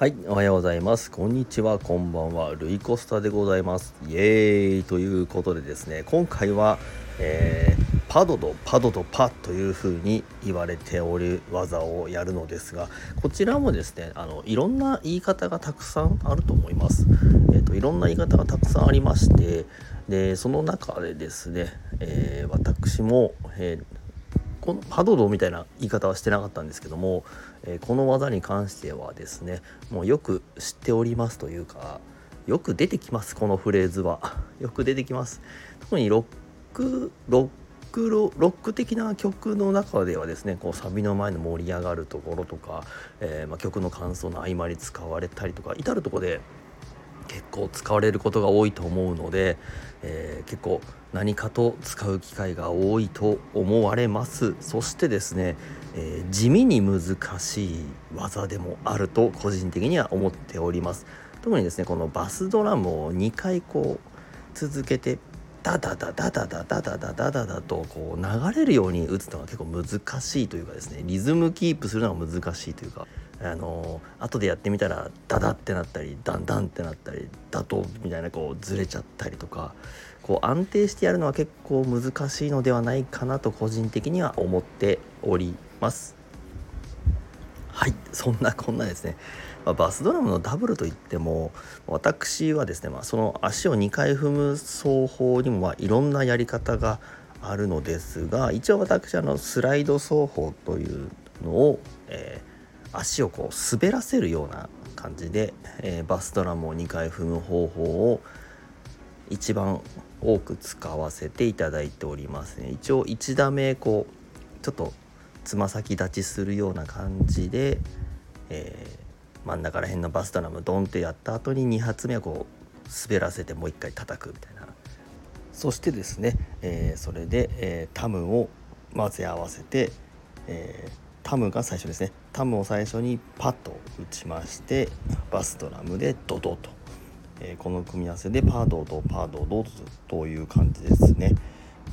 はい、おはようございます。こんにちは、こんばんは。ルイコスタでございます。イエーイということでですね、今回は、えー、パドド、パドド、パというふうに言われておる技をやるのですが、こちらもですね、あのいろんな言い方がたくさんあると思います。えっ、ー、といろんな言い方がたくさんありまして、でその中でですね、えー、私も、えーこのパドドみたいな言い方はしてなかったんですけども、えー、この技に関してはですねもうよく知っておりますというかよく出てきますこのフレーズは。よく出てきます。特にロックロックロック的な曲の中ではですねこうサビの前の盛り上がるところとか、えー、ま、曲の感想の合間に使われたりとか至る所で結構使われることが多いと思うので、えー、結構何かと使う機会が多いと思われます。そしてですね、えー、地味に難しい技でもあると個人的には思っております。特にですねこのバスドラムを2回こう続けてダダダダダダダダダダダダとこう流れるように打つのが結構難しいというかですねリズムキープするのが難しいというかあの後でやってみたらダダってなったりダンダンってなったりダトみたいなこうずれちゃったりとかこう安定してやるのは結構難しいのではないかなと個人的には思っております。はいそんなこんなですね、まあ、バスドラムのダブルといっても私はですね、まあ、その足を2回踏む奏法にもまあいろんなやり方があるのですが一応私あのスライド奏法というのを、えー足をこう滑らせるような感じで、えー、バスドラムを2回踏む方法を一番多く使わせていただいておりますね。一応1打目こうちょっとつま先立ちするような感じで、えー、真ん中ら辺のバスドラムドンってやった後に2発目はこう滑らせてもう一回叩くみたいな。そしてですね、えー、それで、えー、タムを混ぜ合わせて、えータムが最初ですね。タムを最初にパッと打ちましてバスドラムでドドと、えー、この組み合わせでパードとパードドという感じですね。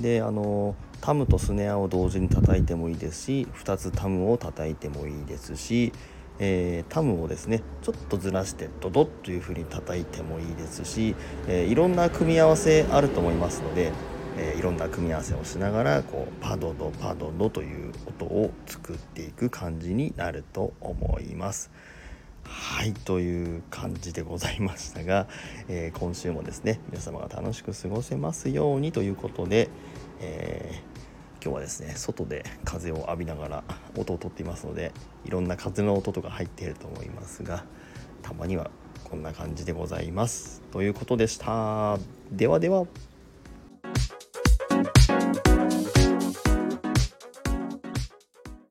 であのタムとスネアを同時に叩いてもいいですし2つタムを叩いてもいいですし、えー、タムをですねちょっとずらしてドドッという風に叩いてもいいですし、えー、いろんな組み合わせあると思いますのでえー、いろんな組み合わせをしながらこうパドドパドドという音を作っていく感じになると思います。はいという感じでございましたが、えー、今週もですね皆様が楽しく過ごせますようにということで、えー、今日はですね外で風を浴びながら音をとっていますのでいろんな風の音とか入っていると思いますがたまにはこんな感じでございます。ということでした。ではでは。